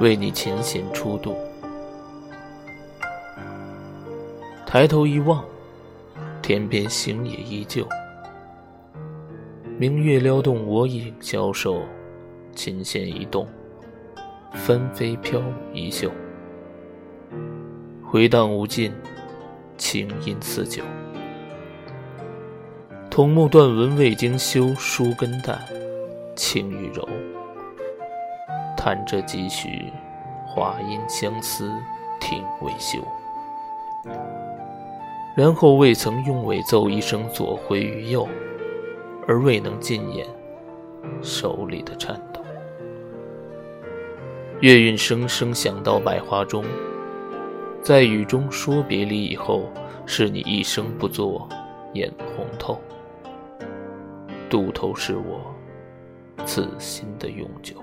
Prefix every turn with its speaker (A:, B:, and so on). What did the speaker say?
A: 为你琴弦初度。抬头一望，天边星也依旧。明月撩动我影消瘦，琴弦一动，纷飞飘舞衣袖。回荡无尽，清音似酒。桐木断纹未经修，疏根淡，情欲柔。弹着几许，华音相思，听未休。然后未曾用尾奏一声左回于右，而未能尽掩手里的颤抖。月韵声声响到百花中，在雨中说别离以后，是你一生不作，眼红透。渡头是我此心的永久。